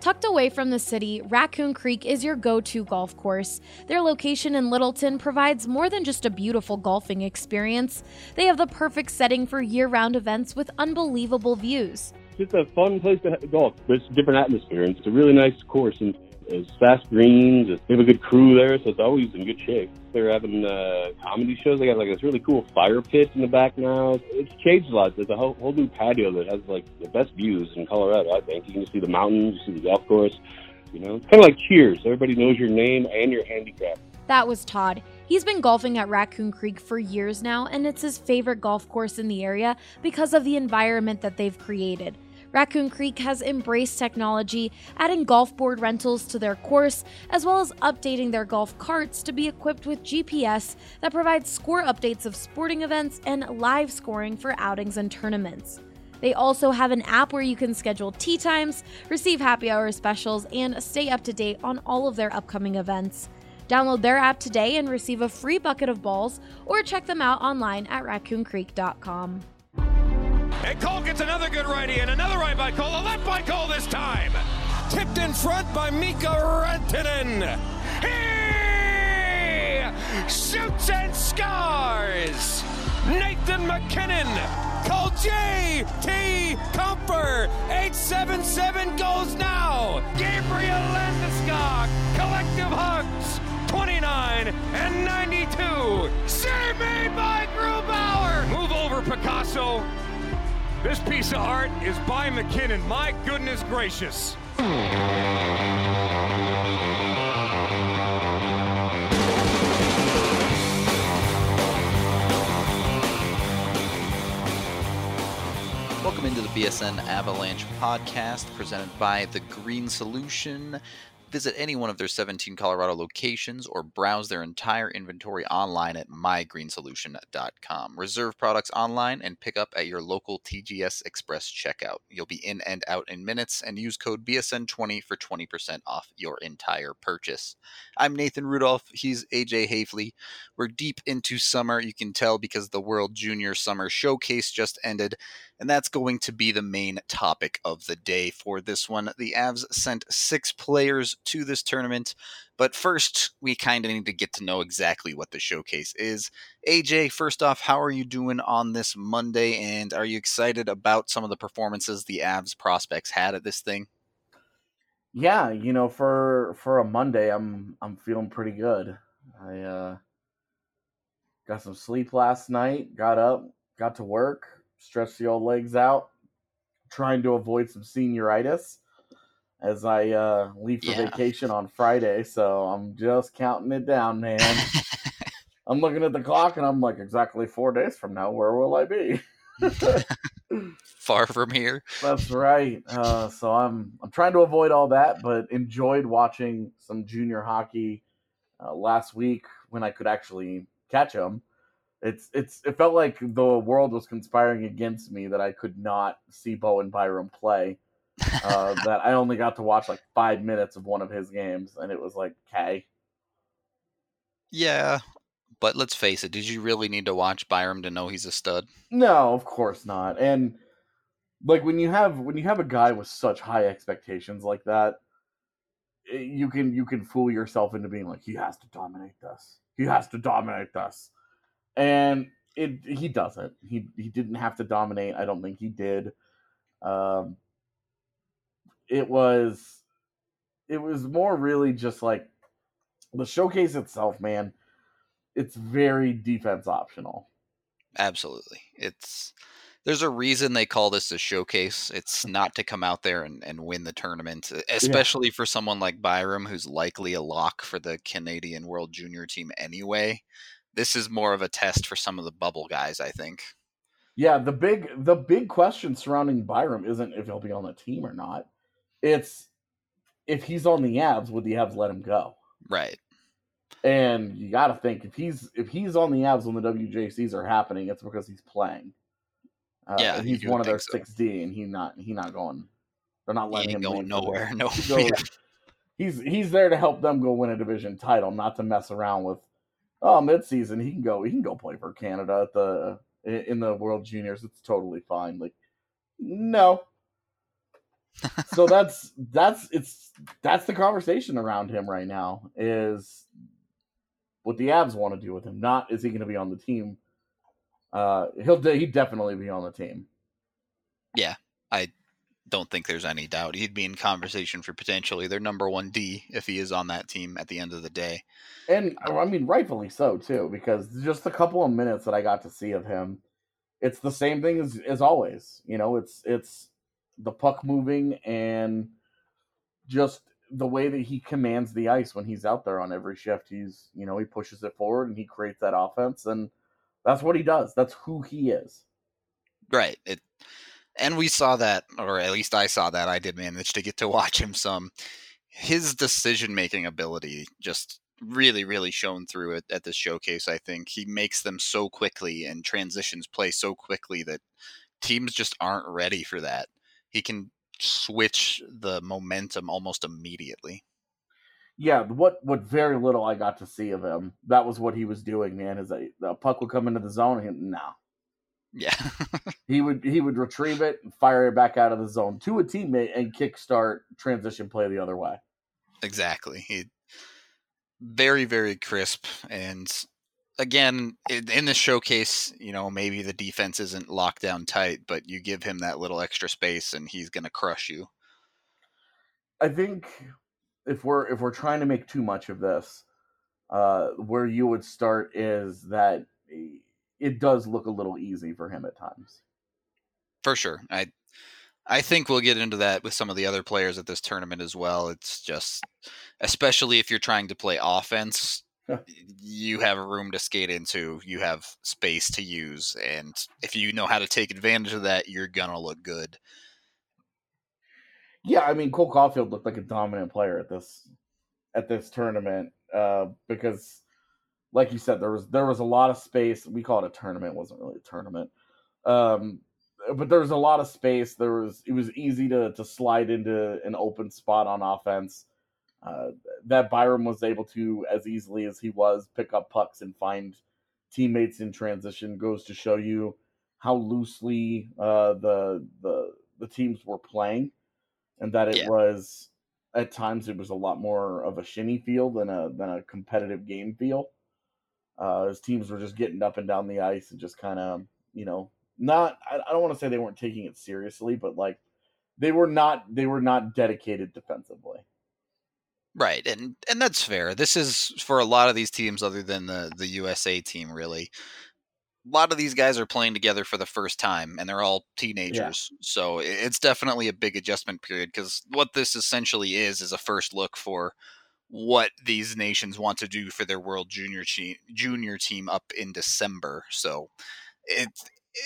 Tucked away from the city, Raccoon Creek is your go to golf course. Their location in Littleton provides more than just a beautiful golfing experience, they have the perfect setting for year round events with unbelievable views. It's a fun place to golf. It's a different atmosphere, and it's a really nice course. And it's fast greens. They have a good crew there, so it's always in good shape. They're having uh, comedy shows. They got like this really cool fire pit in the back now. It's changed a lot. There's a whole, whole new patio that has like the best views in Colorado. I think you can just see the mountains, you see the golf course. You know, it's kind of like Cheers. Everybody knows your name and your handicap. That was Todd. He's been golfing at Raccoon Creek for years now, and it's his favorite golf course in the area because of the environment that they've created. Raccoon Creek has embraced technology, adding golf board rentals to their course, as well as updating their golf carts to be equipped with GPS that provides score updates of sporting events and live scoring for outings and tournaments. They also have an app where you can schedule tee times, receive happy hour specials, and stay up to date on all of their upcoming events. Download their app today and receive a free bucket of balls, or check them out online at raccooncreek.com. And Cole gets another good righty and another right by Cole. A left by Cole this time. Tipped in front by Mikko Rantanen. He shoots and scores. Nathan MacKinnon. Cole J. T. Compher. 877 goes now. Gabriel Landeskog. Collective hugs. 29 and 92. Save made by Grubauer. Move over, Picasso. This piece of art is by MacKinnon. My goodness gracious. Welcome into the BSN Avalanche podcast presented by The Green Solution. Visit any one of their 17 Colorado locations or browse their entire inventory online at mygreensolution.com. Reserve products online and pick up at your local TGS Express checkout. You'll be in and out in minutes and use code BSN20 for 20% off your entire purchase. I'm Nathan Rudolph. He's AJ Haefele. We're deep into summer. You can tell because the World Junior Summer Showcase just ended and that's going to be the main topic of the day for this one. The Avs sent six players to this tournament, but first, we kind of need to get to know exactly what the showcase is. AJ, first off, how are you doing on this Monday, and are you excited about some of the performances the Avs prospects had at this thing? Yeah, you know, for for a Monday, I'm I'm feeling pretty good. I uh, got some sleep last night, got up, got to work, stretch the old legs out, trying to avoid some senioritis as I uh, leave for yeah. vacation on Friday. So I'm just counting it down, man. I'm looking at the clock and I'm like, exactly four days from now, where will I be? Far from here. That's right. Uh, so I'm I'm trying to avoid all that, but enjoyed watching some junior hockey uh, last week when I could actually catch them it's it's it felt like the world was conspiring against me that I could not see Bowen Byram play. Uh, that I only got to watch like five minutes of one of his games, and it was like, okay. Yeah, but let's face it. Did you really need to watch Byram to know he's a stud? No, of course not. And like when you have when you have a guy with such high expectations like that, eh, you can you can fool yourself into being like he has to dominate this. He has to dominate this and it he doesn't. He he didn't have to dominate. I don't think he did. Um, it was it was more really just like the showcase itself, man. It's very defense optional. Absolutely, it's there's a reason they call this a showcase. It's not to come out there and, and win the tournament, especially yeah. for someone like Byram, who's likely a lock for the Canadian World Junior team anyway this is more of a test for some of the bubble guys, I think. Yeah, the big the big question surrounding Byram isn't if he'll be on the team or not. It's if he's on the Avs, would the Avs let him go? Right. And you got to think if he's if he's on the Avs when the WJCs are happening, it's because he's playing. Uh, yeah, he's one of their six so. D, and he not he not going. They're not letting him going nowhere. No, he goes, yeah. he's he's there to help them go win a division title, not to mess around with oh midseason he can go he can go play for Canada at the in the World Juniors. It's totally fine. Like no. so that's that's it's that's the conversation around him right now is what the Avs want to do with him. Not is he going to be on the team? Uh, he'll de- he definitely be on the team. Yeah, don't think there's any doubt he'd be in conversation for potentially their number one D if he is on that team at the end of the day. And I mean, rightfully so too, because just a couple of minutes that I got to see of him, it's the same thing as as always. You know, it's it's the puck moving and just the way that he commands the ice when he's out there on every shift. He's you know he pushes it forward and he creates that offense, and that's what he does. That's who he is. Right. It and we saw that, or at least I saw that. I did manage to get to watch him some. His decision making ability just really, really shown through it at this showcase. I think he makes them so quickly and transitions play so quickly that teams just aren't ready for that. He can switch the momentum almost immediately. Yeah, what what very little I got to see of him, that was what he was doing, man. Is a, the puck would come into the zone and no, yeah. he would he would retrieve it and fire it back out of the zone to a teammate and kickstart transition play the other way. Exactly. He very very crisp and again in this showcase, you know, maybe the defense isn't locked down tight, but you give him that little extra space and he's going to crush you. I think if we're if we're trying to make too much of this, uh, where you would start is that it does look a little easy for him at times. For sure. I I think we'll get into that with some of the other players at this tournament as well. It's just especially if you're trying to play offense, you have a room to skate into, you have space to use, and if you know how to take advantage of that, you're gonna look good. Yeah, I mean Cole Caufield looked like a dominant player at this at this tournament uh, because like you said, there was there was a lot of space. We call it a tournament, it wasn't really a tournament. Um, but there was a lot of space. There was it was easy to to slide into an open spot on offense. Uh, that Byram was able to, as easily as he was, pick up pucks and find teammates in transition goes to show you how loosely uh, the the the teams were playing, and that it yeah. was at times it was a lot more of a shinny feel than a than a competitive game feel uh, his teams were just getting up and down the ice and just kind of, you know, not. I, I don't want to say they weren't taking it seriously, but like they were not. They were not dedicated defensively. Right, and and that's fair. This is for a lot of these teams, other than the the USA team, really. A lot of these guys are playing together for the first time, and they're all teenagers. Yeah. So it's definitely a big adjustment period because what this essentially is is a first look for what these nations want to do for their world junior team junior team up in December. So it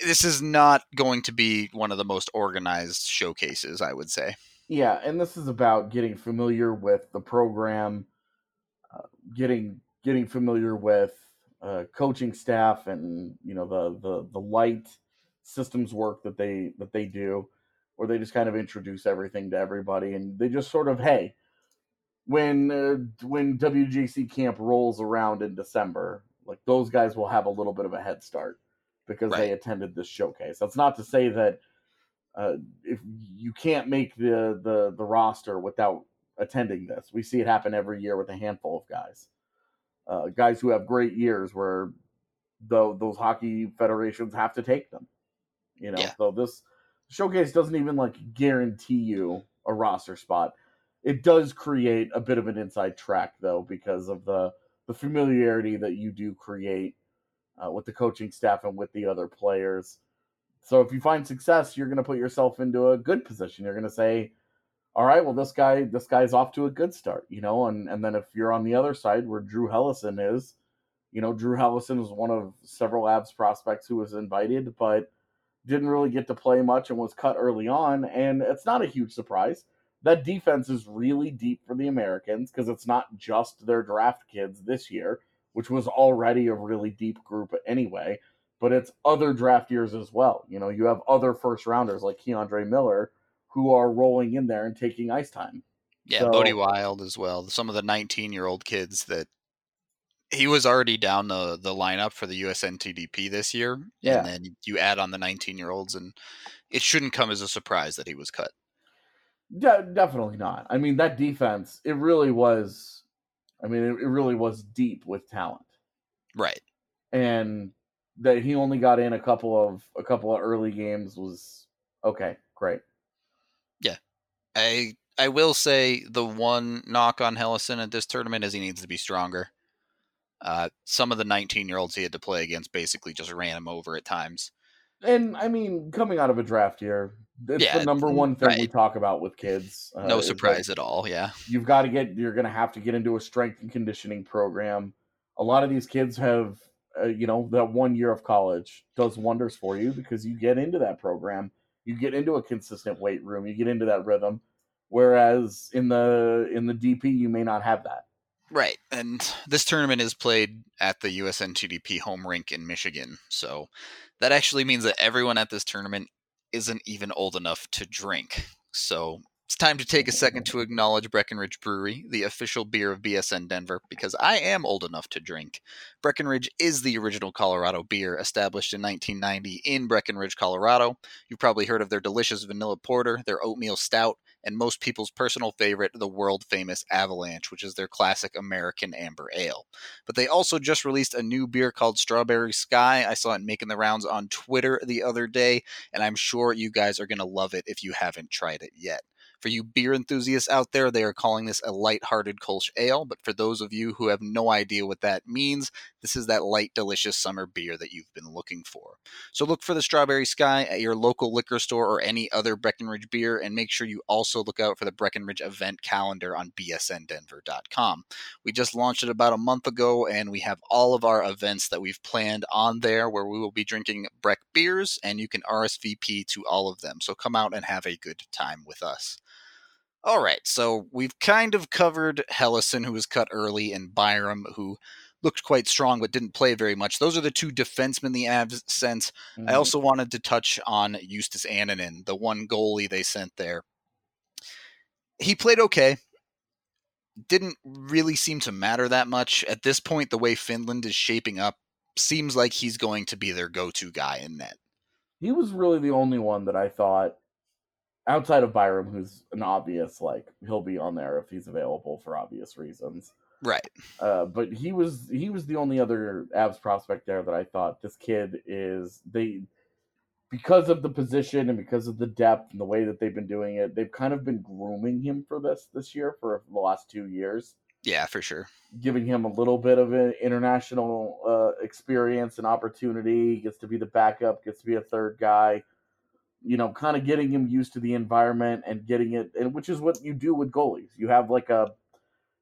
this is not going to be one of the most organized showcases, I would say. Yeah, and this is about getting familiar with the program, uh, getting getting familiar with uh, coaching staff, and you know the the the light systems work that they that they do, where they just kind of introduce everything to everybody, and they just sort of hey, when uh, when WJC camp rolls around in December, like those guys will have a little bit of a head start because right. they attended this showcase. That's not to say that uh, if you can't make the, the the roster without attending this. We see it happen every year with a handful of guys, uh, guys who have great years where though those hockey federations have to take them. You know, yeah. so this showcase doesn't even like guarantee you a roster spot it does create a bit of an inside track though because of the the familiarity that you do create uh, with the coaching staff and with the other players. So if you find success, you're going to put yourself into a good position. You're going to say, "All right, well this guy this guy's off to a good start," you know, and and then if you're on the other side where Drew Helleson is, you know, Drew Helleson is one of several Avs prospects who was invited but didn't really get to play much and was cut early on, and it's not a huge surprise that defense is really deep for the Americans because it's not just their draft kids this year, which was already a really deep group anyway, but it's other draft years as well. You know, you have other first rounders like K'Andre Miller who are rolling in there and taking ice time. Yeah, so, Bode Wilde as well. Some of the 19 year old kids that he was already down the the lineup for the USNTDP this year. Yeah. And then you add on the 19 year olds, and it shouldn't come as a surprise that he was cut. De- definitely not. I mean, that defense, it really was. I mean, it, it really was deep with talent, Right. and that he only got in a couple of a couple of early games was okay, great. Yeah. I I will say the one knock on Helleson at this tournament is he needs to be stronger. Uh, some of the 19 year olds he had to play against basically just ran him over at times. And I mean, coming out of a draft year, it's Yeah, the number one thing we talk about with kids. uh, No is surprise at all. Yeah. You've got to get. You're going to have to get into a strength and conditioning program. A lot of these kids have, uh, you know, that one year of college does wonders for you because you get into that program, you get into a consistent weight room, you get into that rhythm. Whereas in the in the DP, you may not have that. Right. And this tournament is played at the USNTDP home rink in Michigan. So that actually means that everyone at this tournament isn't even old enough to drink. So it's time to take a second to acknowledge Breckenridge Brewery, the official beer of BSN Denver, because I am old enough to drink. Breckenridge is the original Colorado beer, established in 1990 in Breckenridge, Colorado. You've probably heard of their delicious vanilla porter, their oatmeal stout, and most people's personal favorite, the world famous Avalanche, which is their classic American amber ale. But they also just released a new beer called Strawberry Sky. I saw it making the rounds on Twitter the other day, and I'm sure you guys are going to love it if you haven't tried it yet. For you beer enthusiasts out there, they are calling this a light-hearted Kolsch ale, but for those of you who have no idea what that means, this is that light, delicious summer beer that you've been looking for. So look for the Strawberry Sky at your local liquor store or any other Breckenridge beer, and make sure you also look out for the Breckenridge event calendar on bsndenver.com. We just launched it about a month ago, and we have all of our events that we've planned on there where we will be drinking Breck beers, and you can RSVP to all of them. So come out and have a good time with us. All right, so we've kind of covered Helleson, who was cut early, and Byram, who looked quite strong but didn't play very much. Those are the two defensemen the Avs sent. Mm-hmm. I also wanted to touch on Justus Annunen, the one goalie they sent there. He played okay. Didn't really seem to matter that much. At this point, the way Finland is shaping up, seems like he's going to be their go to guy in net. he was really the only one that I thought outside of Byram, who's an obvious like he'll be on there if he's available for obvious reasons. Right. Uh, but he was he was the only other Avs prospect there that I thought this kid is they because of the position and because of the depth and the way that they've been doing it, they've kind of been grooming him for this this year for the last two years, Yeah, for sure. giving him a little bit of an international uh, experience and opportunity. Gets to be the backup, gets to be a third guy. You know, kind of getting him used to the environment and getting it, and which is what you do with goalies. You have like a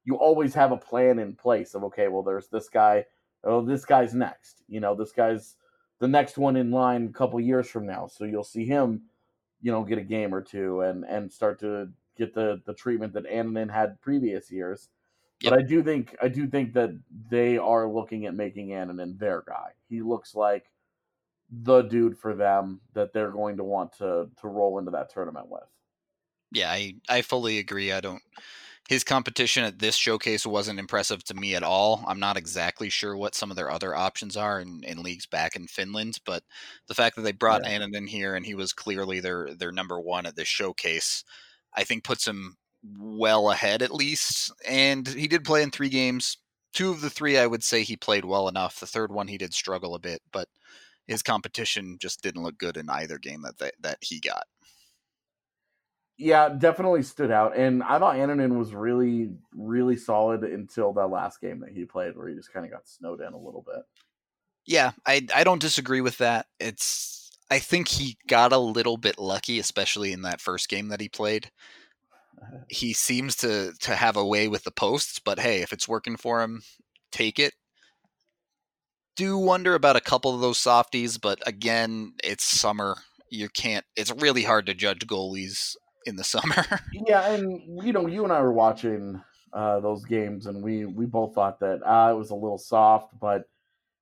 you always have a plan in place of okay, well, there's this guy. Oh, this guy's next. You know, this guy's the next one in line a couple years from now. So you'll see him, you know, get a game or two and and start to get the the treatment that Annunen had previous years. But I do think I do think that they are looking at making Annunen their guy. He looks like the dude for them that they're going to want to to roll into that tournament with. Yeah, I, I fully agree. I don't. His competition at this showcase wasn't impressive to me at all. I'm not exactly sure what some of their other options are in, in leagues back in Finland, but the fact that they brought Yeah. Annunen here and he was clearly their their number one at this showcase, I think puts him well ahead at least. And he did play in three games. Two of the three, I would say he played well enough. The third one, he did struggle a bit, but his competition just didn't look good in either game that they, that he got. Yeah, definitely stood out. And I thought Annunen was really, really solid until that last game that he played where he just kind of got snowed in a little bit. Yeah, I I don't disagree with that. It's I think he got a little bit lucky, especially in that first game that he played. He seems to to have a way with the posts, but hey, if it's working for him, take it. Do wonder about a couple of those softies, but again, it's summer. You can't. It's really hard to judge goalies in the summer. Yeah, and you know, you and I were watching uh, those games, and we we both thought that uh, it was a little soft, but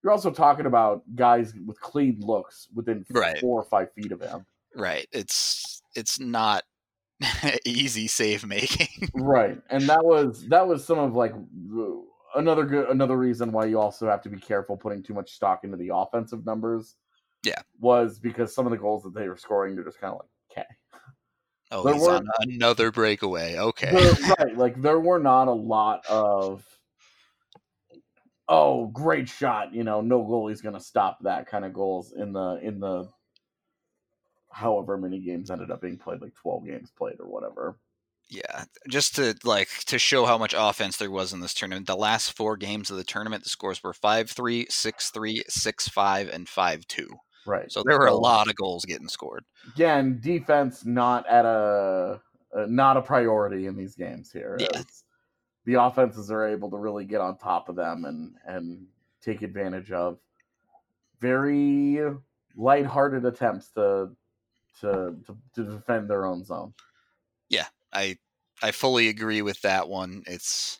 you're also talking about guys with clean looks within Right. four or five feet of him. right. It's it's not easy save making. right and that was that was some of like the- another good another reason why you also have to be careful putting too much stock into the offensive numbers Yeah. was because some of the goals that they were scoring they're just kind of like okay Oh, There he's were- on another breakaway. Okay. There- right, like there were not a lot of oh, great shot, you know, no goalie's gonna stop that kind of goals in the in the however many games ended up being played, like twelve games played or whatever. Yeah, just to like to show how much offense there was in this tournament. The last four games of the tournament, the scores were 5-3, 6-3, 6-5 and 5-2. Right. So there were a lot of goals getting scored. again, defense not at a, uh not a priority in these games here. Yeah. The offenses are able to really get on top of them and and take advantage of very lighthearted attempts to to to, to defend their own zone. I I fully agree with that one. It's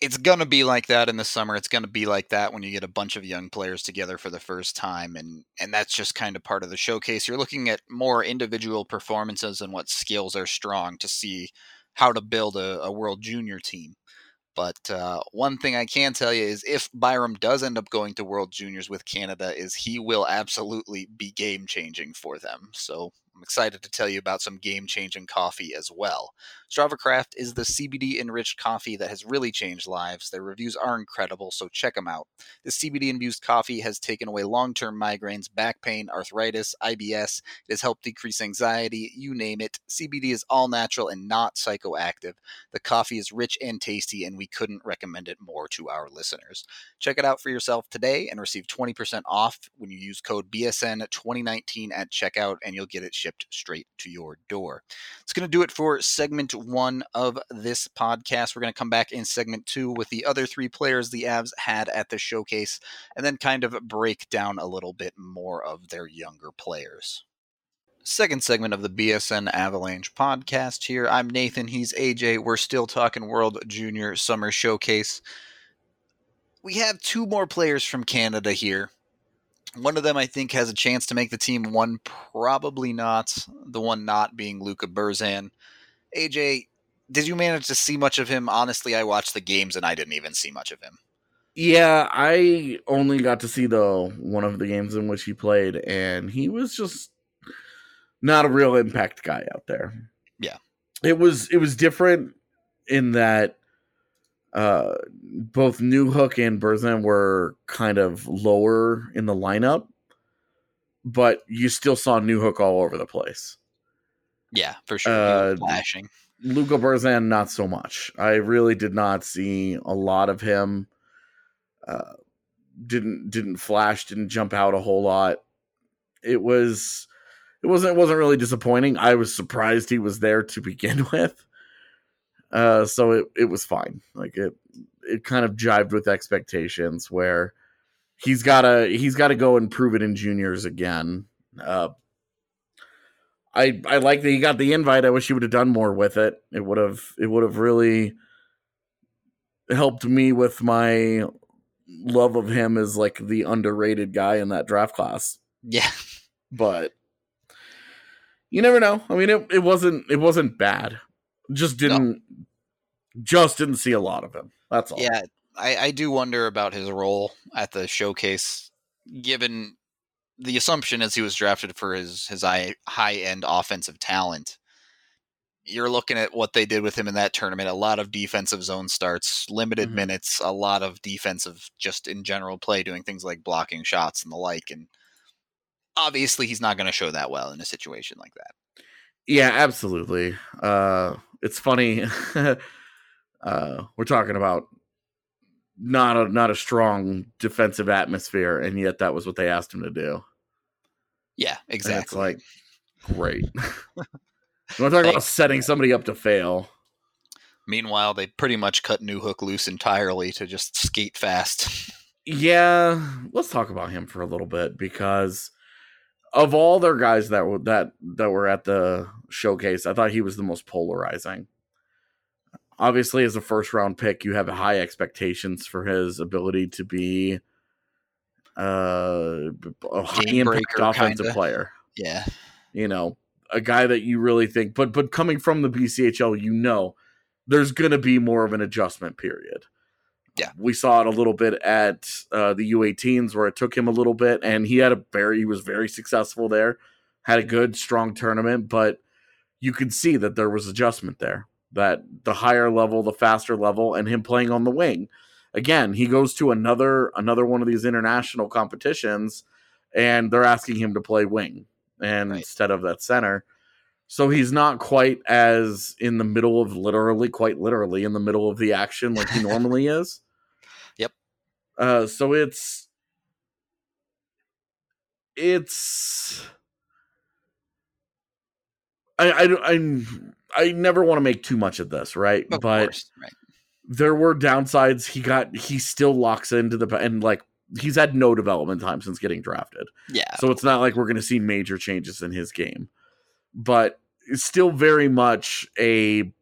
it's gonna be like that in the summer. It's gonna be like that when you get a bunch of young players together for the first time, and and that's just kind of part of the showcase. You're looking at more individual performances and what skills are strong to see how to build a, a world junior team. But uh, one thing I can tell you is if Byram does end up going to World Juniors with Canada, is he will absolutely be game changing for them. So I'm excited to tell you about some game changing coffee as well. Strava Craft is the CBD enriched coffee that has really changed lives. Their reviews are incredible, so check them out. This CBD infused coffee has taken away long term migraines, back pain, arthritis, IBS. It has helped decrease anxiety, you name it. CBD is all natural and not psychoactive. The coffee is rich and tasty, and we couldn't recommend it more to our listeners. Check it out for yourself today and receive 20% off when you use code BSN2019 at checkout, and you'll get it shipped straight to your door. It's going to do it for segment one of this podcast. We're going to come back in segment two with the other three players the Avs had at the showcase, and then kind of break down a little bit more of their younger players. Second segment of the BSN Avalanche podcast here. I'm Nathan. He's AJ. We're still talking World Junior Summer Showcase. We have two more players from Canada here. One of them, I think, has a chance to make the team. One, probably not. The one not being Luca Burzan. AJ, did you manage to see much of him? Honestly, I watched the games and I didn't even see much of him. Yeah, I only got to see the one of the games in which he played, and he was just not a real impact guy out there. Yeah. It was it was different in that uh both Newhook and Burzan were kind of lower in the lineup, but you still saw Newhook all over the place. Yeah, for sure. Uh, flashing. Luca Burzan, not so much. I really did not see a lot of him. Uh, didn't didn't flash, didn't jump out a whole lot. It was it wasn't it wasn't really disappointing. I was surprised he was there to begin with. Uh, so it it was fine. Like it it kind of jived with expectations where he's gotta he's gotta go and prove it in juniors again. Uh, I I like that he got the invite. I wish he would have done more with it. It would have it would have really helped me with my love of him as like the underrated guy in that draft class. Yeah. But you never know. I mean it, it wasn't it wasn't bad. Just didn't just didn't see a lot of him. That's all. Yeah, I, I do wonder about his role at the showcase, given the assumption is he was drafted for his his high end offensive talent. You're looking at what they did with him in that tournament. A lot of defensive zone starts, limited Mhm. minutes, a lot of defensive, just in general play, doing things like blocking shots and the like. And obviously, he's not going to show that well in a situation like that. Yeah, absolutely. Uh it's funny. uh we're talking about not a not a strong defensive atmosphere, and yet that was what they asked him to do. Yeah, exactly. like great. you want to talk about setting somebody up to fail? Meanwhile, they pretty much cut Newhook loose entirely to just skate fast. Yeah, let's talk about him for a little bit because of all their guys that were that that were at the showcase, I thought he was the most polarizing. Obviously, as a first round pick, you have high expectations for his ability to be uh, a high impact offensive kinda. player. yeah. you know, a guy that you really think, but but coming from the BCHL, you know, there's going to be more of an adjustment period. Yeah. we saw it a little bit at uh, the U18s where it took him a little bit, and he had a very he was very successful there, had a good strong tournament, but you could see that there was adjustment there. That the higher level, the faster level, and him playing on the wing. Again, he goes to another another one of these international competitions, and they're asking him to play wing and Right. instead of that center. So he's not quite as in the middle of literally, quite literally, in the middle of the action like he normally is. Yep. Uh, so it's it's I I I, I never want to make too much of this, right? Of but course, right. there were downsides. He got he still locks into the and like he's had no development time since getting drafted. Yeah, So it's not like we're going to see major changes in his game, but it's still very much a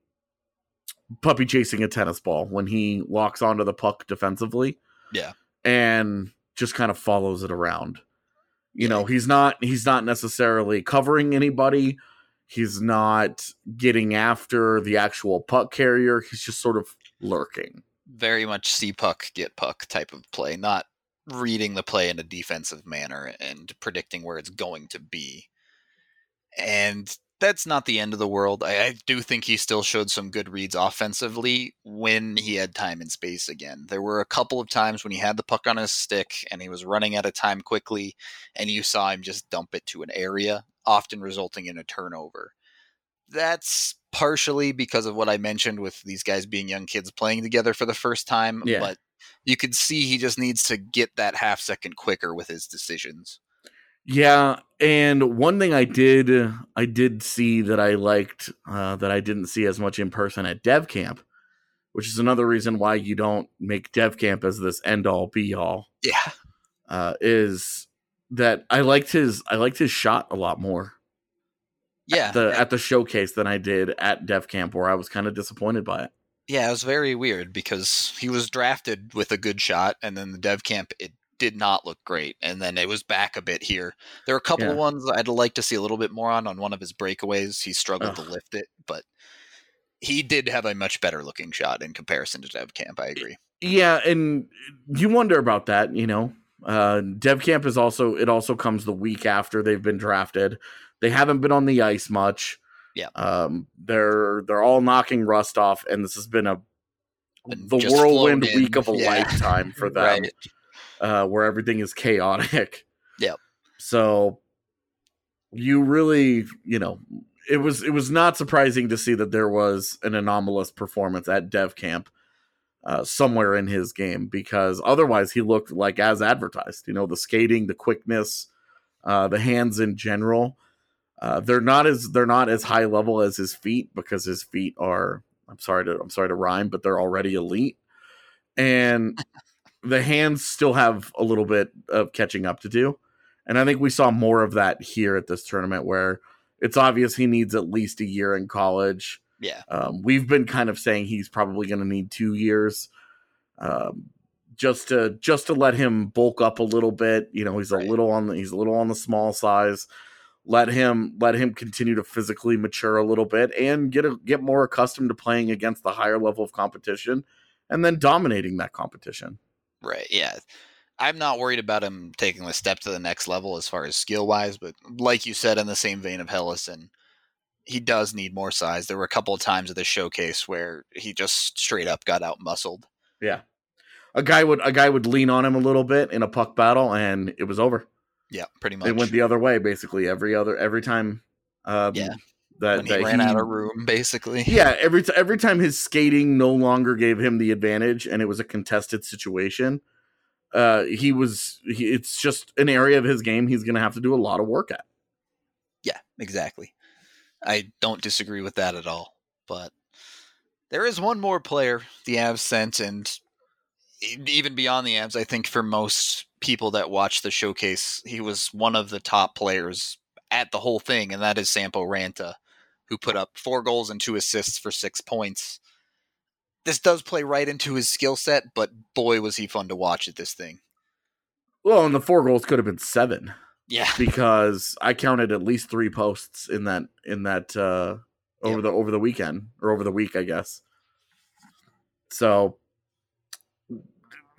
puppy chasing a tennis ball when he locks onto the puck defensively. Yeah. And just kind of follows it around. You Yeah. know, he's not he's not necessarily covering anybody. He's not getting after the actual puck carrier. He's just sort of lurking. very much see puck, get puck type of play, not reading the play in a defensive manner and predicting where it's going to be. And that's not the end of the world. I, I do think he still showed some good reads offensively when he had time and space again. There were a couple of times when he had the puck on his stick and he was running out of time quickly, and you saw him just dump it to an area, often resulting in a turnover. That's partially because of what I mentioned with these guys being young kids playing together for the first time, Yeah. but you could see he just needs to get that half second quicker with his decisions. Yeah, and one thing I did I did see that I liked uh, that I didn't see as much in person at Dev Camp, which is another reason why you don't make Dev Camp as this end all be all. Yeah. Uh, is that I liked his I liked his shot a lot more Yeah. at the at the showcase than I did at Dev Camp, where I was kind of disappointed by it. Yeah, it was very weird because he was drafted with a good shot, and then the dev camp it did not look great, and then it was back a bit here. There are a couple Yeah. of ones I'd like to see a little bit more on. On one of his breakaways, he struggled to lift it, but he did have a much better looking shot in comparison to dev camp. I agree. Yeah, and you wonder about that, you know. Uh Dev Camp is also it also comes the week after they've been drafted. They haven't been on the ice much. Yeah. Um they're they're all knocking rust off and this has been a the just whirlwind week of a yeah. lifetime for them. Right. Uh where everything is chaotic. Yep. So you really, you know, it was it was not surprising to see that there was an anomalous performance at Dev Camp uh, somewhere in his game because otherwise he looked like as advertised. You know, the skating, the quickness, uh, the hands in general. Uh, they're not as they're not as high level as his feet because his feet are. I'm sorry to I'm sorry to rhyme, but they're already elite, and the hands still have a little bit of catching up to do. And I think we saw more of that here at this tournament, where it's obvious he needs at least a year in college. Yeah. Um, we've been kind of saying he's probably going to need two years, um, just to just to let him bulk up a little bit. You know, he's Right. a little on the he's a little on the small size. Let him let him continue to physically mature a little bit and get a, get more accustomed to playing against the higher level of competition, and then dominating that competition. Right. Yeah. I'm not worried about him taking the step to the next level as far as skill wise, but like you said, in the same vein of Helleson, he does need more size. There were a couple of times at the showcase where he just straight up got out muscled. Yeah, a guy would a guy would lean on him a little bit in a puck battle, and it was over. Yeah, pretty much. It went the other way basically every other every time. Um, Yeah. That when he that ran out of room, basically. Yeah, every t- every time his skating no longer gave him the advantage, and it was a contested situation. Uh, he was. He, it's just an area of his game he's going to have to do a lot of work at. Yeah, exactly. I don't disagree with that at all. But there is one more player the Avs sent, and even beyond the Avs, I think for most people that watch the showcase, he was one of the top players at the whole thing, and that is Sampo Ranta, who put up four goals and two assists for six points. This does play right into his skill set, but boy, was he fun to watch at this thing. Well, and the four goals could have been seven Yeah, because I counted at least three posts in that in that uh, over Yep. the over the weekend or over the week, I guess. So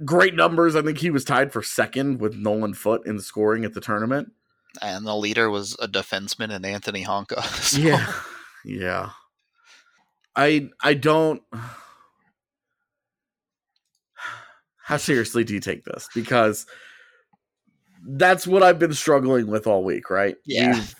great numbers. I think he was tied for second with Nolan Foote in scoring at the tournament. and the leader was a defenseman and Anttoni Honka. So- Yeah. Yeah. I I don't how seriously do you take this? Because that's what I've been struggling with all week, right? Yeah. You've-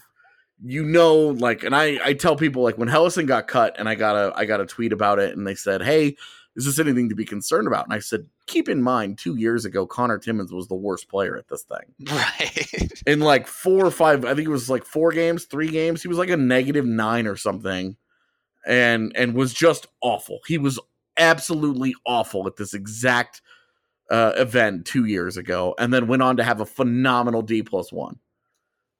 you know, like, and I I tell people like when Helleson got cut, and I got a I got a tweet about it, and they said, "Hey, is this anything to be concerned about?" And I said, "Keep in mind, two years ago, Connor Timmons was the worst player at this thing. Right. In like four or five, I think it was like four games, three games, he was like a negative nine or something, and and was just awful. He was absolutely awful at this exact uh, event two years ago, and then went on to have a phenomenal D plus one,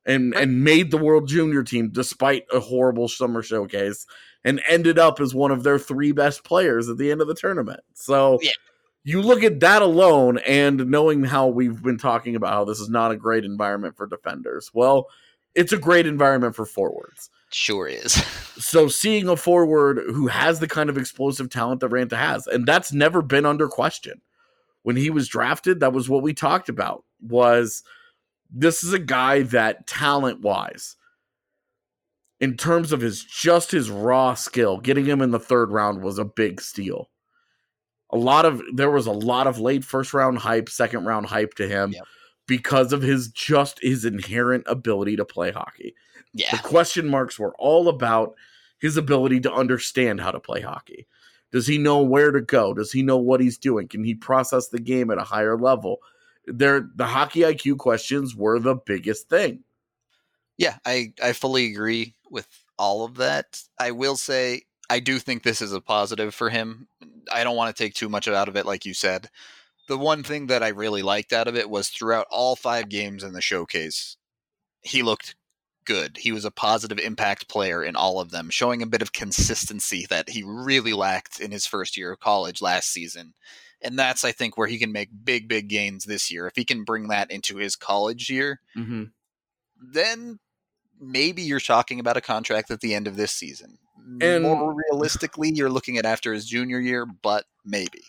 and and made the World Junior team despite a horrible summer showcase, and ended up as one of their three best players at the end of the tournament. So. Yeah. You look at that alone, and knowing how we've been talking about how this is not a great environment for defenders. Well, it's a great environment for forwards. Sure is. So seeing a forward who has the kind of explosive talent that Ranta has, and that's never been under question. When he was drafted, that was what we talked about. Was this is a guy that talent wise, in terms of his just his raw skill, getting him in the third round was a big steal. A lot of there was a lot of late first round hype, second round hype to him Yep. because of his just his inherent ability to play hockey. The question marks were all about his ability to understand how to play hockey. Does he know where to go? Does he know what he's doing? Can he process the game at a higher level? There, the hockey IQ questions were the biggest thing. Yeah, I, I fully agree with all of that. I will say I do think this is a positive for him. I don't want to take too much out of it, like you said. The one thing that I really liked out of it was throughout all five games in the showcase, he looked good. He was a positive impact player in all of them, showing a bit of consistency that he really lacked in his first year of college last season. And that's, I think, where he can make big, big gains this year. If he can bring that into his college year, Mm-hmm. then maybe you're talking about a contract at the end of this season. And- more realistically, you're looking at after his junior year, but maybe.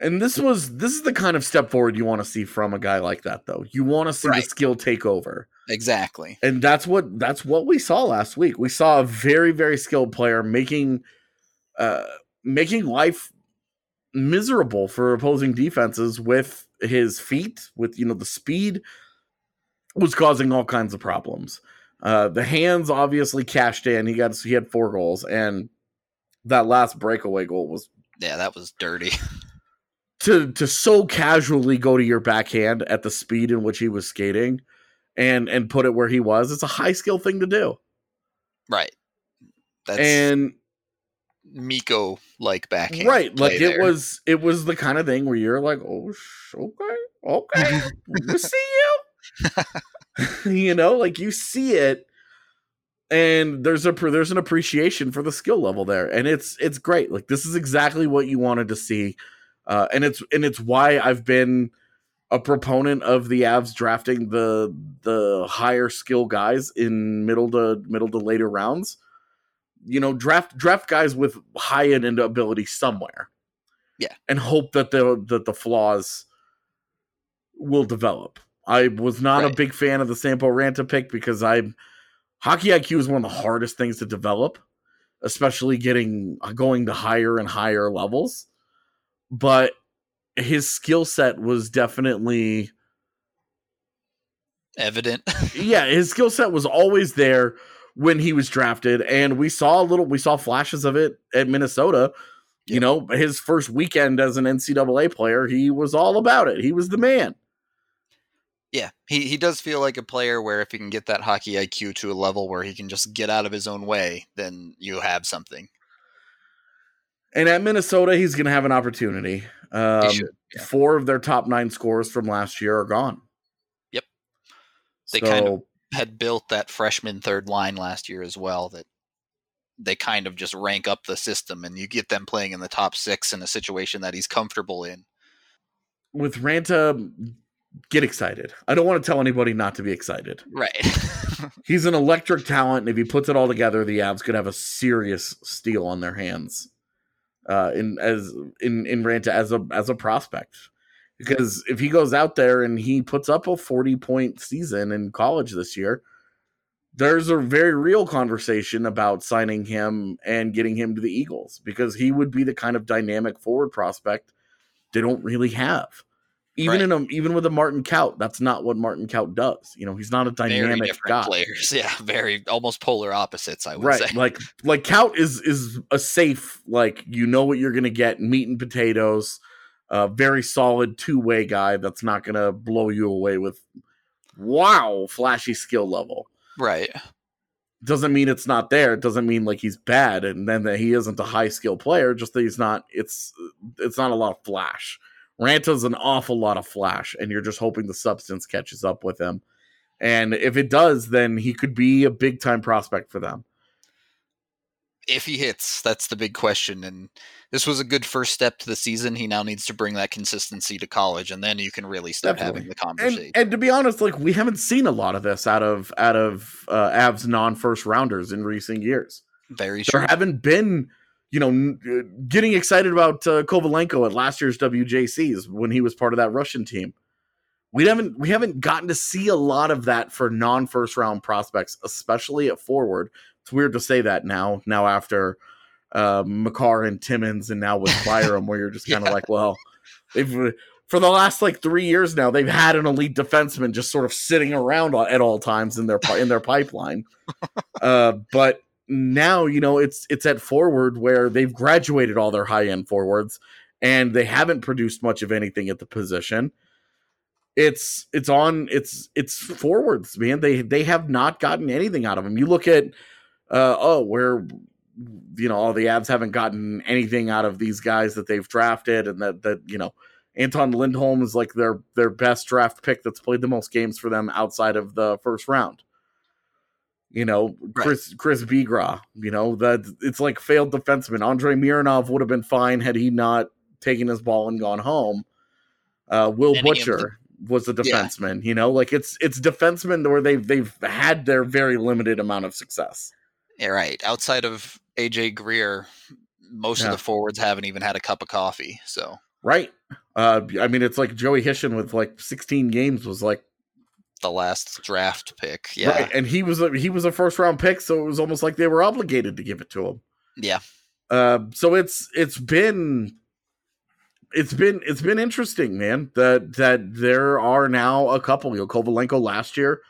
And this was this is the kind of step forward you want to see from a guy like that, though. You want to see Right. the skill take over. Exactly. and that's what that's what we saw last week. We saw a very very skilled player making uh making life miserable for opposing defenses with his feet, with you know the speed was causing all kinds of problems. Uh the hands obviously cashed in. He got he had four goals and that last breakaway goal was Yeah, that was dirty. to to so casually go to your backhand at the speed in which he was skating and and put it where he was. It's a high skill thing to do. right. That's and Miko like backhand. right like it there. was it was the kind of thing where you're like oh okay okay we see you you know like you see it and there's a there's an appreciation for the skill level there and it's it's great. Like this is exactly what you wanted to see uh and it's and it's why i've been a proponent of the avs drafting the the higher skill guys in middle to middle to later rounds. You know draft draft guys with high end ability somewhere. Yeah. and hope that the that the flaws will develop i was not a big fan of the sampo ranta pick because i hockey iq is one of the hardest things to develop especially getting uh, going to higher and higher levels but his skill set was definitely evident. yeah, his skill set was always there when he was drafted, and we saw a little, we saw flashes of it at Minnesota. You know, his first weekend as an NCAA player, he was all about it. He was the man. Yeah, he, he does feel like a player where if he can get that hockey IQ to a level where he can just get out of his own way, then you have something. And at Minnesota, he's going to have an opportunity. Um, should, yeah. Four of their top nine scores from last year are gone. Yep. They so, kind of- Had built that freshman third line last year as well that they kind of just rank up the system and you get them playing in the top six in a situation that he's comfortable in. with Ranta, get excited. I don't want to tell anybody not to be excited. Right. He's an electric talent, and if he puts it all together, the Avs could have a serious steal on their hands. Uh, in as in in Ranta as a as a prospect, because if he goes out there and he puts up a forty point season in college this year, there's a very real conversation about signing him and getting him to the Eagles because he would be the kind of dynamic forward prospect they don't really have. Even Right. in a even with a Martin Kaut, that's not what Martin Kaut does. You know, he's not a dynamic guy. players. Yeah, very almost polar opposites, I would right say. like like Kaut is is a safe like you know what you're gonna get meat and potatoes a very solid two-way guy that's not gonna blow you away with wow flashy skill level Right. doesn't mean it's not there it doesn't mean like he's bad and then that he isn't a high skill player just that he's not it's it's not a lot of flash ranta's an awful lot of flash and you're just hoping the substance catches up with him and if it does then he could be a big time prospect for them If he hits, that's the big question. And this was a good first step to the season. He now needs to bring that consistency to college, and then you can really start having the conversation. and and to be honest, like we haven't seen a lot of this out of out of uh, Avs non first rounders in recent years. Very sure. There true. haven't been, you know, uh, getting excited about uh, Kovalenko at last year's WJCs when he was part of that Russian team. We haven't we haven't gotten to see a lot of that for non first round prospects, especially at forward. It's weird to say that now. Now after uh, Makar and Timmins, and now with Byram, where you're just kind of Yeah. like, well, they've for the last like three years now, they've had an elite defenseman just sort of sitting around at all times in their in their pipeline. uh, but now you know it's it's at forward where they've graduated all their high end forwards, and they haven't produced much of anything at the position. It's it's on it's it's forwards, man. They they have not gotten anything out of them. You look at uh, oh, where you know all the Avs haven't gotten anything out of these guys that they've drafted, and that that you know Anton Lindholm is like their their best draft pick that's played the most games for them outside of the first round. You know, Chris Chris Bigras, you know, that it's like failed defenseman. Andre Mironov would have been fine had he not taken his ball and gone home. Uh, Will Butcher was a Yeah. defenseman, you know, like it's it's defensemen where they've they've had their very limited amount of success. Yeah, right. Outside of AJ Greer, most Yeah. of the forwards haven't even had a cup of coffee. So Right. Uh, I mean, it's like Joey Hishon with like 16 games was like, the last draft pick. Yeah. right. And he was a, he was a first round pick, so it was almost like they were obligated to give it to him. Yeah. Uh, so it's it's been it's been it's been interesting, man. That that there are now a couple. You know, Kovalenko last year,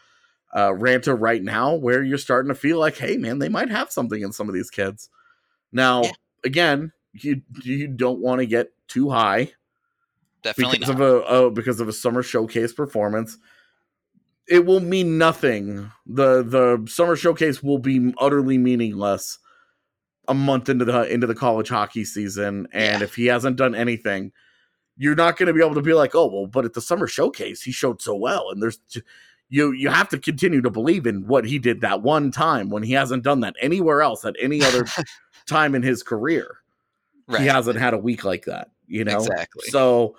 uh, Ranta right now, where you're starting to feel like, hey, man, they might have something in some of these kids. Now, Yeah. again, you you don't want to get too high Definitely because not. of a oh, because of a summer showcase performance. It will mean nothing. the The summer showcase will be utterly meaningless a month into the into the college hockey season, and Yeah. if he hasn't done anything, you're not going to be able to be like, oh well, but at the summer showcase he showed so well, and there's you you have to continue to believe in what he did that one time when he hasn't done that anywhere else at any other time in his career right. he hasn't had a week like that, you know? Exactly. So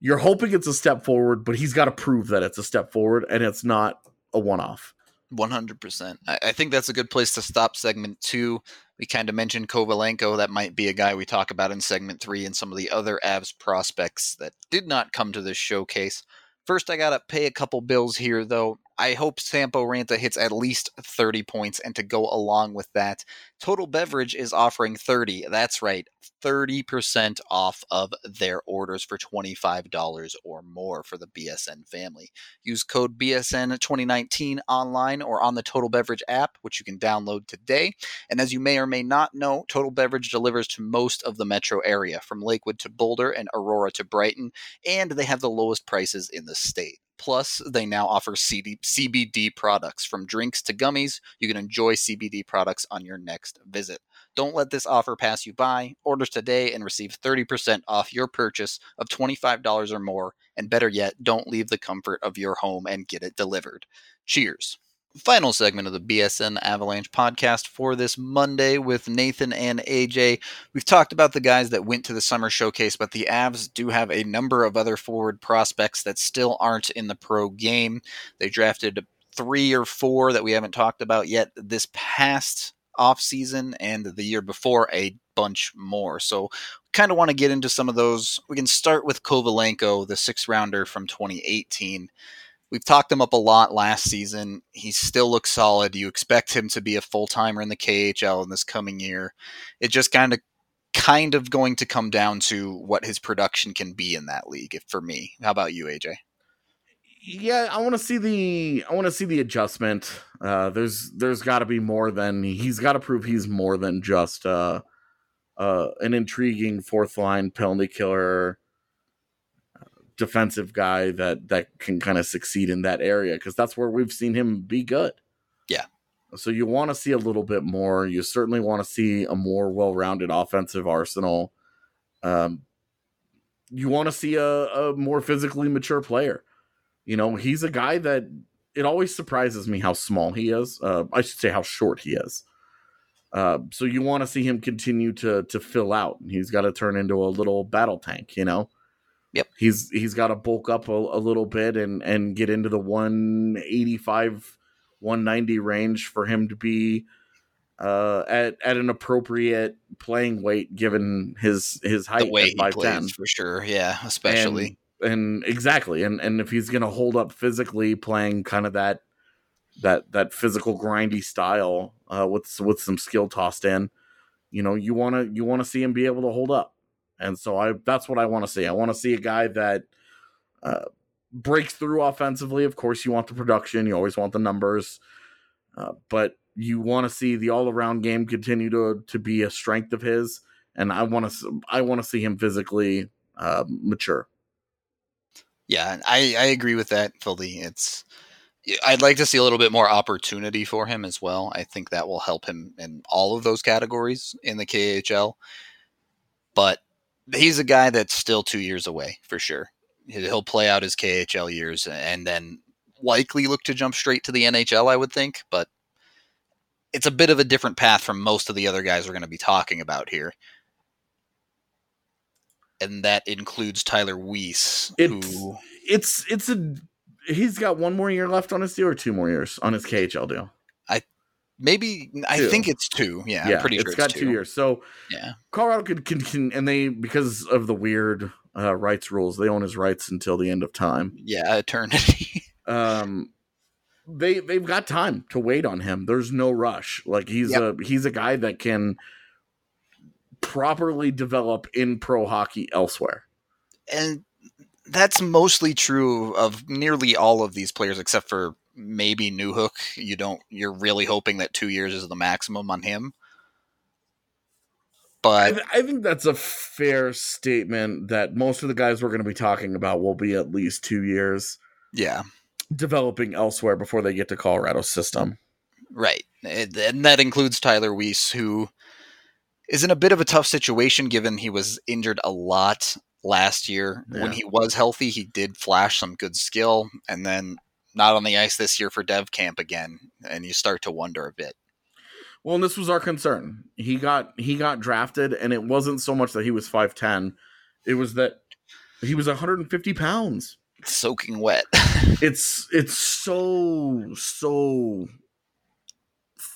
you're hoping it's a step forward, but he's got to prove that it's a step forward and it's not a one off. One hundred percent. I I think that's a good place to stop segment two. We kind of mentioned Kovalenko. That might be a guy we talk about in segment three, and some of the other Avs prospects that did not come to this showcase. First, I gotta pay a couple bills here, though. I hope Sampo Ranta hits at least 30 points, and to go along with that, Total Beverage is offering 30. That's right, 30% off of their orders for $25 or more for the BSN family. Use code BSN2019 online or on the Total Beverage app, which you can download today. And as you may or may not know, Total Beverage delivers to most of the metro area, from Lakewood to Boulder and Aurora to Brighton, and they have the lowest prices in the state. Plus, they now offer CD, CBD products from drinks to gummies. You can enjoy CBD products on your next visit. Don't let this offer pass you by. Order today and receive 30% off your purchase of $25 or more. And better yet, don't leave the comfort of your home and get it delivered. Cheers. Final segment of the BSN Avalanche podcast for this Monday with Nathan and AJ. We've talked about the guys that went to the summer showcase, but the Avs do have a number of other forward prospects that still aren't in the pro game. They drafted three or four that we haven't talked about yet this past offseason and the year before a bunch more. So kind of want to get into some of those. We can start with Kovalenko, the six rounder from 2018. We've talked him up a lot last season. He still looks solid. You expect him to be a full timer in the KHL in this coming year. It just kind of kind of going to come down to what his production can be in that league if, for me. How about you, AJ? Yeah, I want to see the I want to see the adjustment. Uh, there's there's got to be more than he's got to prove he's more than just uh, uh, an intriguing fourth line penalty killer, defensive guy that that can kind of succeed in that area because that's where we've seen him be good. Yeah. So you want to see a little bit more. You certainly want to see a more well-rounded offensive arsenal. Um, you want to see a, a more physically mature player. You know, he's a guy that it always surprises me how small he is. Uh, I should say how short he is. Uh, so you want to see him continue to to fill out. He's got to turn into a little battle tank. You know. Yep. He's he's got to bulk up a, a little bit and and get into the 185 190 range for him to be uh, at at an appropriate playing weight given his his height the way at he 5'10 plays for sure. Yeah, especially. and, and exactly and and if he's gonna hold up physically playing kind of that that that physical grindy style uh with with some skill tossed in you know you want to you want to see him be able to hold up and so i that's what i want to see i want to see a guy that uh breaks through offensively of course you want the production you always want the numbers uh, but you want to see the all-around game continue to to be a strength of his and i want to i want to see him physically uh, mature Yeah, I, I agree with that fully. It's I'd like to see a little bit more opportunity for him as well. I think that will help him in all of those categories in the KHL. But he's a guy that's still two years away for sure. He'll play out his KHL years and then likely look to jump straight to the NHL, I would think. But it's a bit of a different path from most of the other guys we're going to be talking about here. And that includes Tyler Weiss, It's who it's it's a he's got one more year left on his deal or two more years on his KHL deal. Maybe I Two. think it's two. Yeah, I'm pretty sure it's got two years. So Yeah. Colorado could can, can and they because of the weird uh, rights rules, they own his rights until the end of time. Yeah, eternity. Um, they they've got time to wait on him. There's no rush. Like he's Yep. a he's a guy that can properly develop in pro hockey elsewhere. and that's mostly true of nearly all of these players except for maybe Newhook. You don't you're really hoping that 2 years is the maximum on him. I, But th- I think that's a fair statement that most of the guys we're going to be talking about will be at least two years yeah, developing elsewhere before they get to Colorado's system. right. And and that includes Tyler Weiss who is in a bit of a tough situation given he was injured a lot last year. When he was healthy, he did flash some good skill and then not on the ice this year for dev camp again and you start to wonder a bit. Well, and this was our concern. He got he got drafted, and it wasn't so much that he was five ten; it was that he was 150 pounds. soaking wet. It's it's so so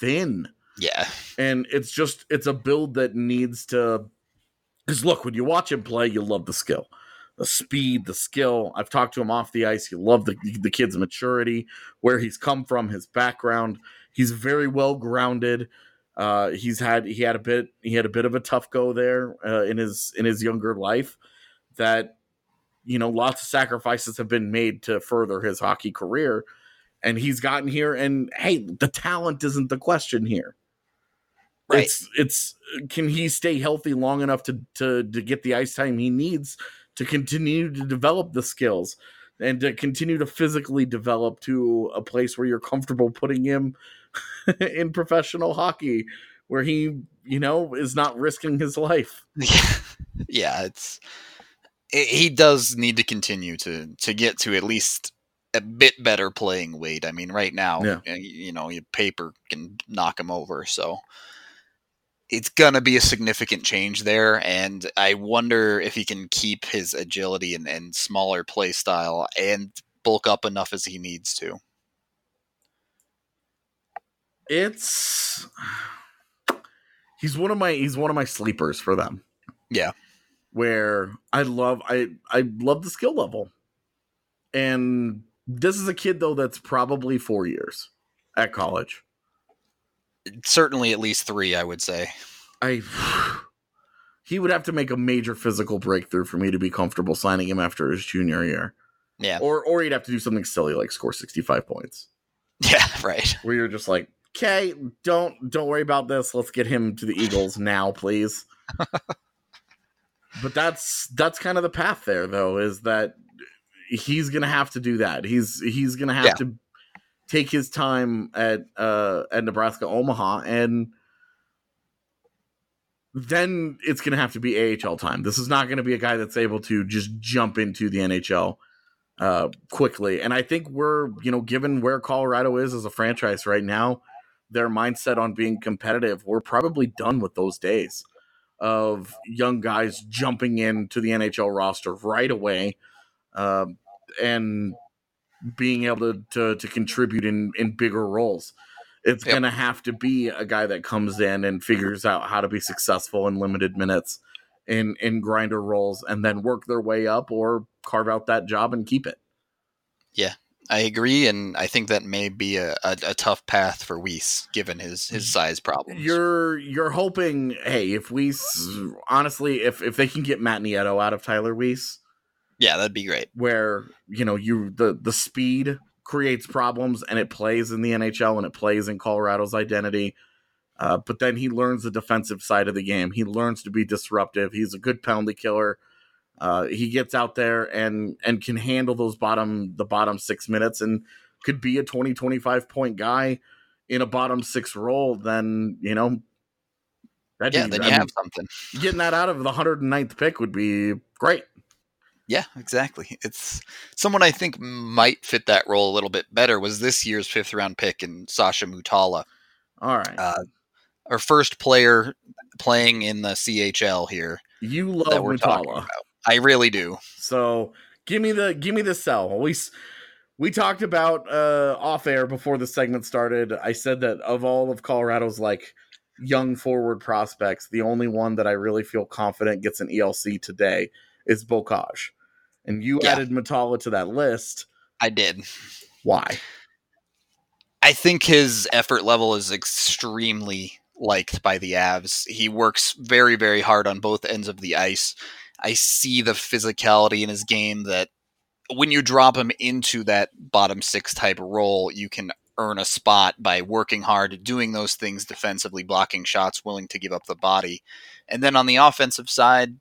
thin, yeah. and it's just it's a build that needs to. Because look, when you watch him play, you love the skill, the speed, the skill. I've talked to him off the ice. He loved the the kid's maturity, where he's come from, his background. He's very well grounded. Uh, he's had he had a bit he had a bit of a tough go there uh, in his in his younger life. That you know, lots of sacrifices have been made to further his hockey career, and he's gotten here. And hey, the talent isn't the question here. Right. It's it's can he stay healthy long enough to to to get the ice time he needs to continue to develop the skills and to continue to physically develop to a place where you're comfortable putting him in professional hockey where he you know is not risking his life yeah, it's it, he does need to continue to to get to at least a bit better playing weight. I mean, right now, Yeah. uh, you know, your paper can knock him over, so it's gonna be a significant change there. And I wonder if he can keep his agility and, and smaller play style and bulk up enough as he needs to. it's he's one of my he's one of my sleepers for them Yeah. where i love i i love the skill level and This is a kid though that's probably four years at college. Certainly at least three, I would say. I he would have to make a major physical breakthrough for me to be comfortable signing him after his junior year. Yeah. Or or he'd have to do something silly like score 65 points. Yeah, right. Where you're just like, "Okay, don't don't worry about this. Let's get him to the Eagles now, please." but that's that's kind of the path there though is that he's going to have to do that. He's he's going to have Yeah. to take his time at uh at Nebraska Omaha and then it's going to have to be AHL time. This is not going to be a guy that's able to just jump into the NHL uh, quickly. And I think we're, you know, given where Colorado is as a franchise right now, their mindset on being competitive, we're probably done with those days of young guys jumping into the NHL roster right away um, and being able to, to, to contribute in, in bigger roles it's Yep. going to have to be a guy that comes in and figures out how to be successful in limited minutes in in grinder roles and then work their way up or carve out that job and keep it. Yeah, I agree, and I think that may be a, a, a tough path for Weiss, given his, his size problems. You're you're hoping, hey, if we honestly, if if they can get Matt Nieto out of Tyler Weiss, yeah, that'd be great. where you know you the the speed creates problems and it plays in the NHL and it plays in Colorado's identity. Uh, but then he learns the defensive side of the game. He learns to be disruptive. He's a good penalty killer. Uh, he gets out there and and can handle those bottom the bottom six minutes and could be a 20 25 point guy in a bottom six role then you know that'd Yeah, then I you mean, have something. getting that out of the 109th pick would be great Yeah, exactly. It's someone I think might fit that role a little bit better was this year's fifth round pick in Sasha Mutala, all right uh, our first player playing in the CHL here you love Mutala about. I really do. So give me the give me the sell. We we talked about uh off air before the segment started. I said that of all of Colorado's like young forward prospects, the only one that I really feel confident gets an ELC today is Beaucage. And you Yeah. added Mutala to that list. I did. Why? I think his effort level is extremely liked by the Avs. He works very, very hard on both ends of the ice. I see the physicality in his game that when you drop him into that bottom six type role, you can earn a spot by working hard, doing those things defensively, blocking shots, willing to give up the body. And then on the offensive side,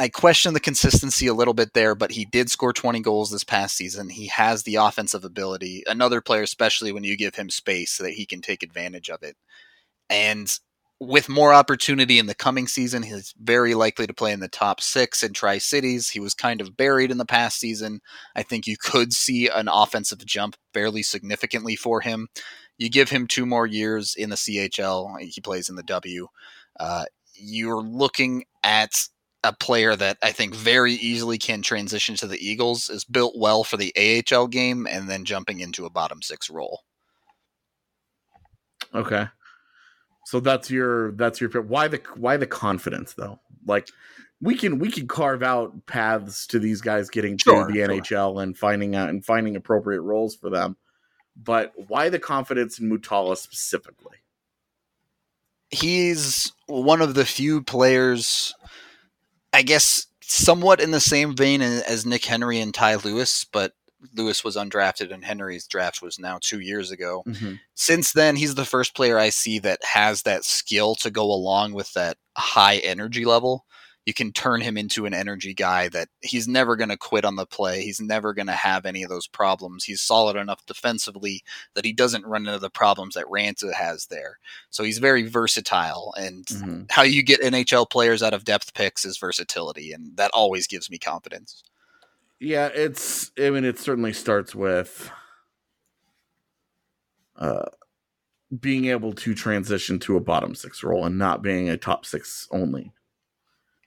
I question the consistency a little bit there, but he did score 20 goals this past season. He has the offensive ability. Another player, especially when you give him space so that he can take advantage of it. And with more opportunity in the coming season, he's very likely to play in the top six in Tri Cities. He was kind of buried in the past season. I think you could see an offensive jump fairly significantly for him. You give him two more years in the CHL, he plays in the W. Uh, you're looking at a player that I think very easily can transition to the Eagles, is built well for the AHL game, and then jumping into a bottom six role. Okay. So that's your that's your. Why the why the confidence though? Like we can we can carve out paths to these guys getting to the sure. NHL and finding out and finding appropriate roles for them. But why the confidence in Mutala specifically? he's one of the few players, I guess, somewhat in the same vein as Nick Henry and Ty Lewis, but Lewis was undrafted and Henry's draft was now two years ago. Mm-hmm. Since then, he's the first player I see that has that skill to go along with that high energy level. You can turn him into an energy guy that he's never going to quit on the play. He's never going to have any of those problems. He's solid enough defensively that he doesn't run into the problems that Ranta has there. So he's very versatile. And Mhm. how you get NHL players out of depth picks is versatility. And that always gives me confidence. Yeah, it's I mean it certainly starts with uh being able to transition to a bottom six role and not being a top six only.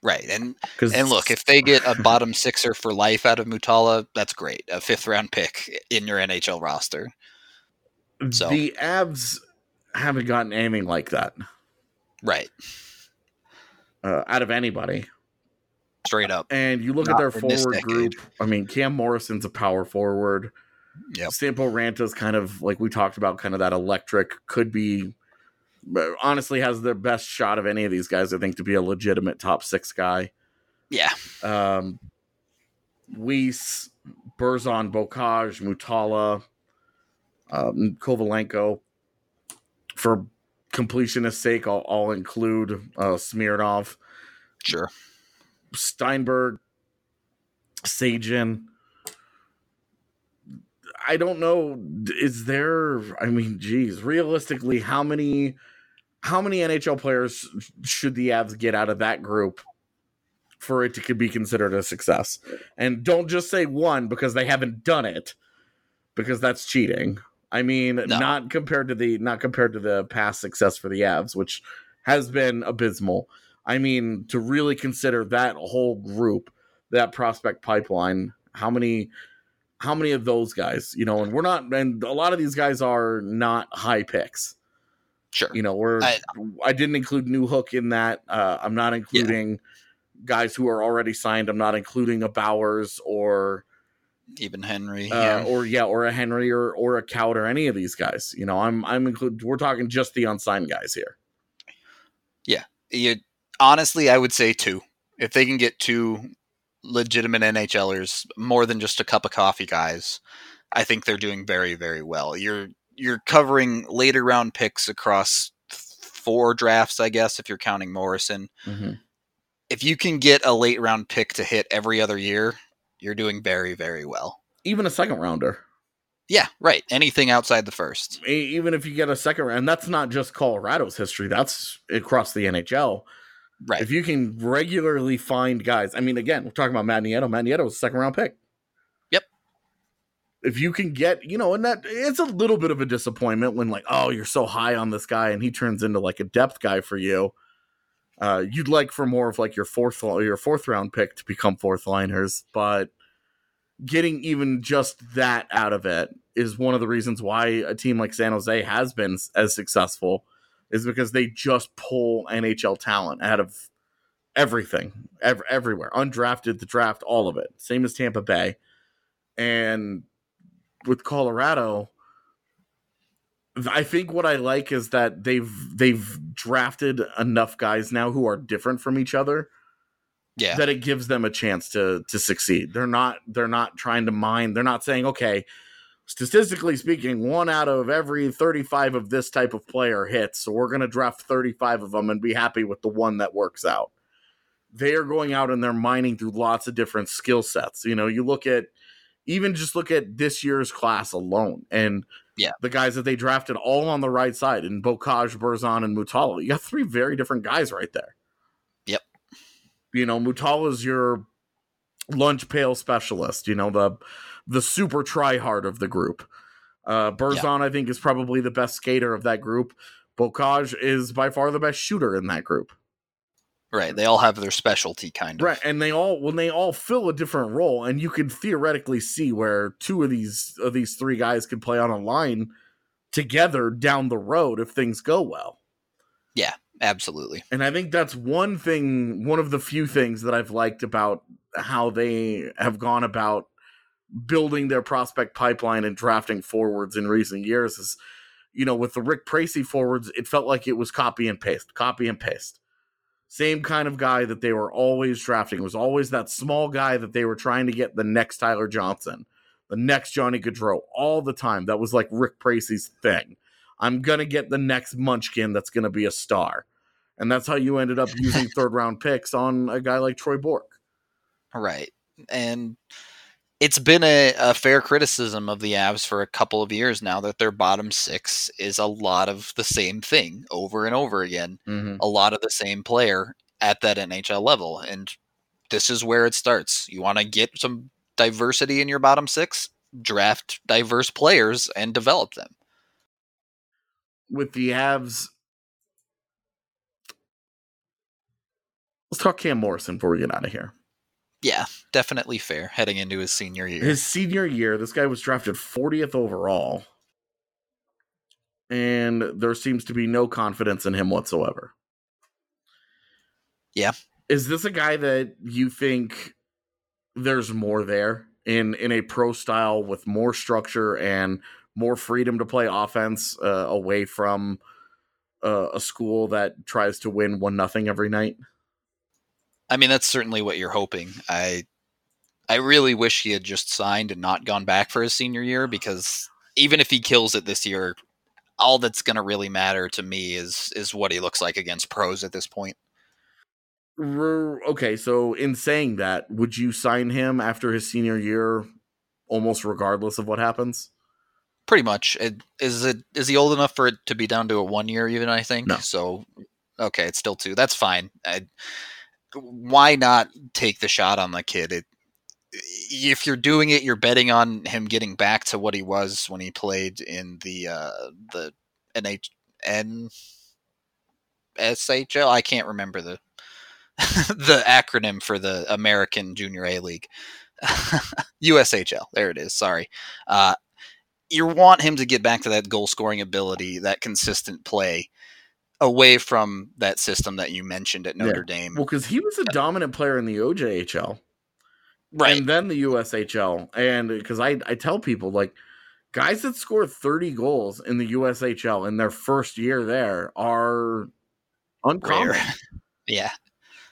Right. And And look, if they get a bottom sixer for life out of Mutala, that's great. A fifth round pick in your NHL roster. so- the Avs haven't gotten anything like that Right. uh, out of anybody. Straight up. And you look at their forward group. I mean, Cam Morrison's a power forward. Yep. Sampo Ranta's kind of like we talked about, kind of that electric could be. Honestly, has the best shot of any of these guys. I think to be a legitimate top six guy. Yeah. Um, Weiss, Burzan, Beaucage, Mutala, um, Kovalenko. For completionist sake, I'll, I'll include uh, Smirnov, Sure. Stienburg, Sajin. I don't know. Is there? I mean, geez, realistically, how many, how many NHL players should the Avs get out of that group for it to be considered a success? And don't just say one because they haven't done it, because that's cheating. I mean, No. not compared to the not compared to the past success for the Avs, which has been abysmal. I mean, to really consider that whole group, that prospect pipeline, how many how many of those guys, you know, and we're not and a lot of these guys are not high picks. Sure. You know, we're I, I- didn't include Newhook in that. Uh, I'm not including guys who are already signed. I'm not including a Bowers or Even Henry. uh, yeah. or yeah, or a Henry or or a Kaut or any of these guys. You know, I'm I'm include we're talking just the unsigned guys here. Yeah, you honestly i would say two if they can get two legitimate nhlers more than just a cup of coffee guys i think they're doing very very well you're you're covering later round picks across four drafts i guess if you're counting morrison mm-hmm. if you can get a late round pick to hit every other year you're doing very very well Even a second rounder. yeah right anything outside the first even if you get a second round, and that's not just Colorado's history, that's across the NHL. right If you can regularly find guys, I mean, again, we're talking about Matt Nieto. Matt Nieto was a second round pick. If you can get, you know, and that it's a little bit of a disappointment when, like, oh, you're so high on this guy and he turns into like a depth guy for you. Uh, you'd like for more of like your fourth your fourth round pick to become fourth liners, but getting even just that out of it is one of the reasons why a team like San Jose has been as successful is because they just pull NHL talent out of everything, ev- everywhere, undrafted, the draft, all of it. Same as Tampa Bay, and with Colorado, I think what I like is that they've they've drafted enough guys now who are different from each other yeah that it gives them a chance to to succeed. They're not they're not trying to mine. They're not saying, okay, statistically speaking, one out of every 35 of this type of player hits, so we're going to draft 35 of them and be happy with the one that works out. They are going out and they're mining through lots of different skill sets. You know, you look at even just look at this year's class alone and Yeah. the guys that they drafted all on the right side in Beaucage, Burzan, and Mutala. You got three very different guys right there. Yep. You know, Mutala's your lunch pail specialist, you know, the the super try hard of the group. Uh Burzan, I think, is probably the best skater of that group. Beaucage is by far the best shooter in that group. Right they all have their specialty kind of Right, and they all when they all fill a different role, and you can theoretically see where two of these of these three guys could play on a line together down the road if things go well. Yeah, absolutely And I think that's one thing, one of the few things that I've liked about how they have gone about building their prospect pipeline and drafting forwards in recent years is, you know, with the Rick Pracey forwards, it felt like it was copy and paste, copy and paste. Same kind of guy that they were always drafting. It was always that small guy that they were trying to get the next Tyler Johnson, the next Johnny Gaudreau, all the time. That was like Rick Pracey's thing. I'm gonna get the next Munchkin that's gonna be a star. And that's how you ended up using third round picks on a guy like Troy Bourke. Right. And it's been a, a fair criticism of the Avs for a couple of years now that their bottom six is a lot of the same thing over and over again. Mm-hmm. A lot of the same player at that NHL level. And this is where it starts. You want to get some diversity in your bottom six? Draft diverse players and develop them. With the Avs, let's talk Cam Morrison before we get out of here. Yeah, definitely fair heading into his senior year. His senior year, this guy was drafted 40th overall. And there seems to be no confidence in him whatsoever. Yeah. Is this a guy that you think there's more there? in in a pro style with more structure and more freedom to play offense uh, away from uh, a school that tries to win one nothing every night. I mean, that's certainly what you're hoping. I I really wish he had just signed and not gone back for his senior year uh-huh. because even if he kills it this year, all that's going to really matter to me is is what he looks like against pros at this point. Okay, so in saying that, would you sign him after his senior year, almost regardless of what happens? Pretty much. It, is it is he old enough for it to be down to a one year even? I think no. So okay, it's still two. That's fine. I, why not take the shot on the kid? It, if you're doing it, you're betting on him getting back to what he was when he played in the uh, the SHL. I can't remember the the acronym for the American Junior A League. USHL. There it is. Sorry. Uh, you want him to get back to that goal scoring ability, that consistent play, away from that system that you mentioned at Notre yeah. Dame. Well, because he was a uh, dominant player in the OJHL, right, and then the USHL, and because I I tell people like guys that score 30 goals in the USHL in their first year there are uncommon. Rare. yeah.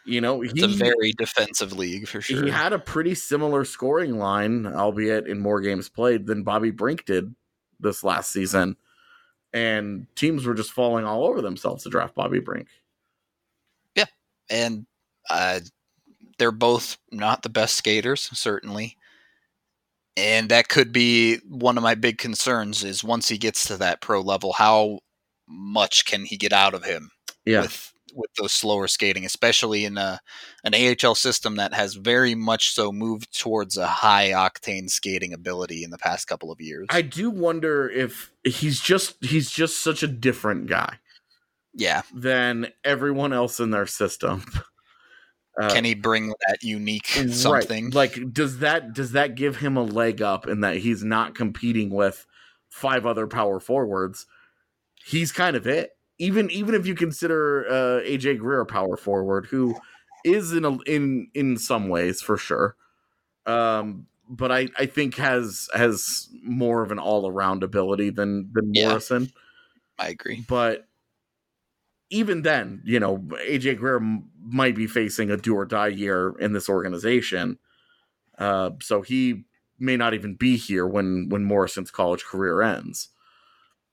You know, it's a very defensive league for sure. He had a pretty similar scoring line, albeit in more games played than Bobby Brink did this last season. And teams were just falling all over themselves to draft Bobby Brink. Yeah. And uh, they're both not the best skaters, certainly. And that could be one of my big concerns is once he gets to that pro level, how much can he get out of him? Yeah. With with those slower skating, especially in a, an AHL system that has very much so moved towards a high octane skating ability in the past couple of years. I do wonder if he's just he's just such a different guy. Yeah. Than everyone else in their system. Uh, Can he bring that unique something? Right. Like does that does that give him a leg up in that he's not competing with five other power forwards? He's kind of it even even if you consider uh, AJ Greer a power forward, who is in a, in in some ways for sure, um, but I I think has has more of an all around ability than than yeah, Morrison. I agree, but even then, you know, AJ Greer m- might be facing a do or die year in this organization, uh, so he may not even be here when when Morrison's college career ends.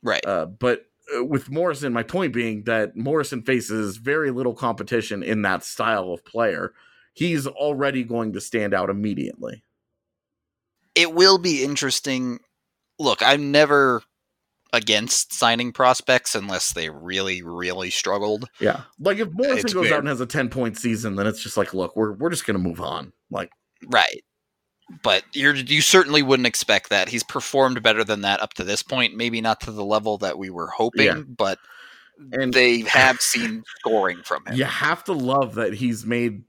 Right. Uh, but Uh, with Morrison, my point being that Morrison faces very little competition in that style of player. He's already going to stand out immediately. It will be interesting. Look, I'm never against signing prospects unless they really, really struggled. Yeah. Like if Morrison it's goes out and has a 10 point season, then it's just like, look, we're we're just gonna move on. Like Right but you you certainly wouldn't expect that. He's performed better than that up to this point. Maybe not to the level that we were hoping, yeah. but and they have seen scoring from him. You have to love that he's made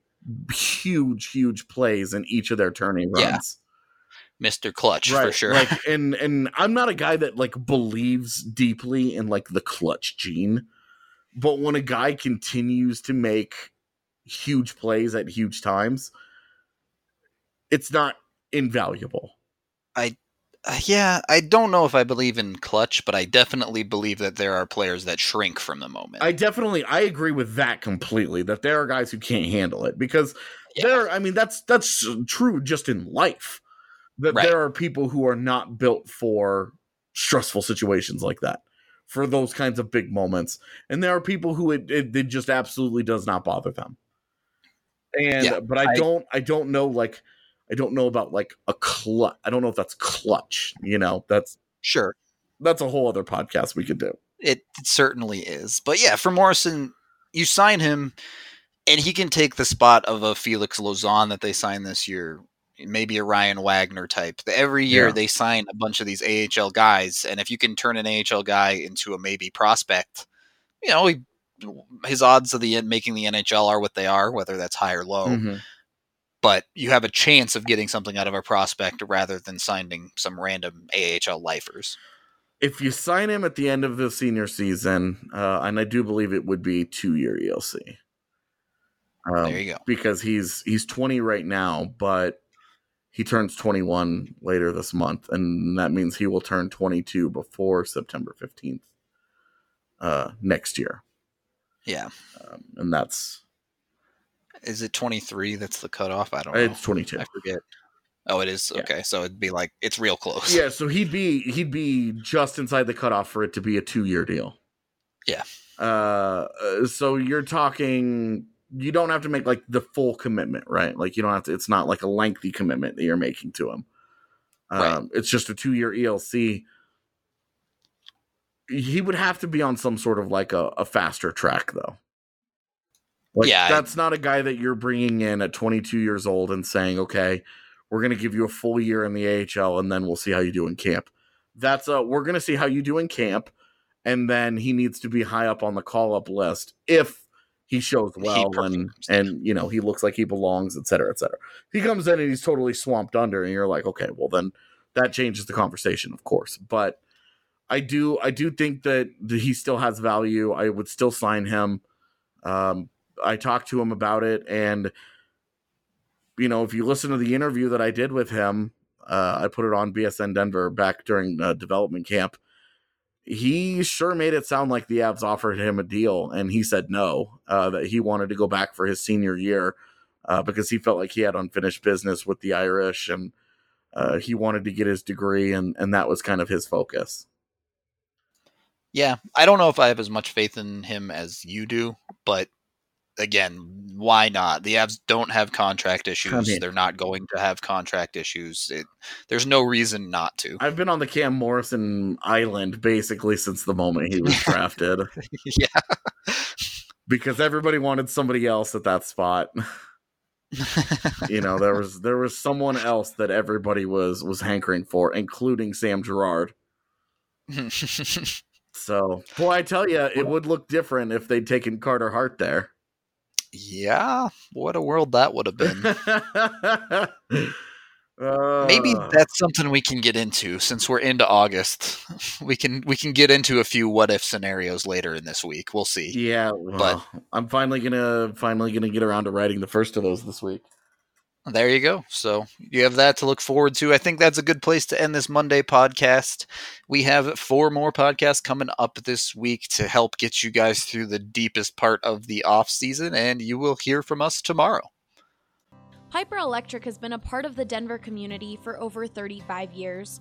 huge, huge plays in each of their turning runs. Yeah. Mr. Clutch right. for sure. Like and and I'm not a guy that like believes deeply in like the clutch gene. But when a guy continues to make huge plays at huge times, it's not invaluable. I uh, yeah, I don't know if I believe in clutch, but I definitely believe that there are players that shrink from the moment. I definitely I agree with that completely that there are guys who can't handle it because yeah. there I mean that's that's true just in life. That right. there are people who are not built for stressful situations like that. For those kinds of big moments. And there are people who it, it, it just absolutely does not bother them. And yeah, but I, I don't I don't know like I don't know about like a clutch. I don't know if that's clutch. You know, that's sure. That's a whole other podcast we could do. It, it certainly is. But yeah, for Morrison, you sign him, and he can take the spot of a Felix Lauzon that they signed this year. Maybe a Ryan Wagner type. Every year yeah. they sign a bunch of these AHL guys, and if you can turn an AHL guy into a maybe prospect, you know, he, his odds of the making the NHL are what they are, whether that's high or low. Mm-hmm but you have a chance of getting something out of a prospect rather than signing some random AHL lifers. If you sign him at the end of the senior season, uh, and I do believe it would be two year ELC. Um, there you go. Because he's he's 20 right now, but he turns 21 later this month, and that means he will turn 22 before September 15th uh, next year. Yeah. Um, and that's Is it 23 that's the cutoff? I don't know. it's 22. I forget. Oh, it is. Yeah. Okay. So it'd be like, it's real close. Yeah, so he'd be he'd be just inside the cutoff for it to be a two year deal. Yeah. Uh, uh, so you're talking. You don't have to make like the full commitment, right? Like you don't have to. It's not like a lengthy commitment that you're making to him. Um, Right. It's just a two year ELC. He would have to be on some sort of like a, a faster track, though. Like, Yeah, that's not a guy that you're bringing in at 22 years old and saying, okay, we're going to give you a full year in the AHL and then we'll see how you do in camp. That's a we're going to see how you do in camp and then he needs to be high up on the call up list if he shows He well and and you know he looks like he belongs, et cetera, et cetera. He comes in and he's totally swamped under, and you're like, okay, well then that changes the conversation, of course. But I do I do think that he still has value. I would still sign him. Um, I talked to him about it, and you know, if you listen to the interview that I did with him, uh, I put it on BSN Denver back during uh, development camp. He sure made it sound like the Avs offered him a deal, and he said no. Uh, that he wanted to go back for his senior year uh, because he felt like he had unfinished business with the Irish, and uh, he wanted to get his degree, and and that was kind of his focus. Yeah, I don't know if I have as much faith in him as you do, but again, why not? The Avs don't have contract issues. They're not going to have contract issues. It, there's no reason not to. I've been on the Cam Morrison island basically since the moment he was drafted yeah. because everybody wanted somebody else at that spot. you know, there was there was someone else that everybody was was hankering for, including Sam Gerard. So, boy, I tell you, it would look different if they'd taken Carter Hart there. Yeah, what a world that would have been. Uh, Maybe that's something we can get into since we're into August. We can we can get into a few what if scenarios later in this week. We'll see. Yeah, well, I'm finally gonna finally gonna get around to writing the first of those this week. There you go. So you have that to look forward to. I think that's a good place to end this Monday podcast. We have four more podcasts coming up this week to help get you guys through the deepest part of the off season, and you will hear from us tomorrow. Piper Electric has been a part of the Denver community for over 35 years.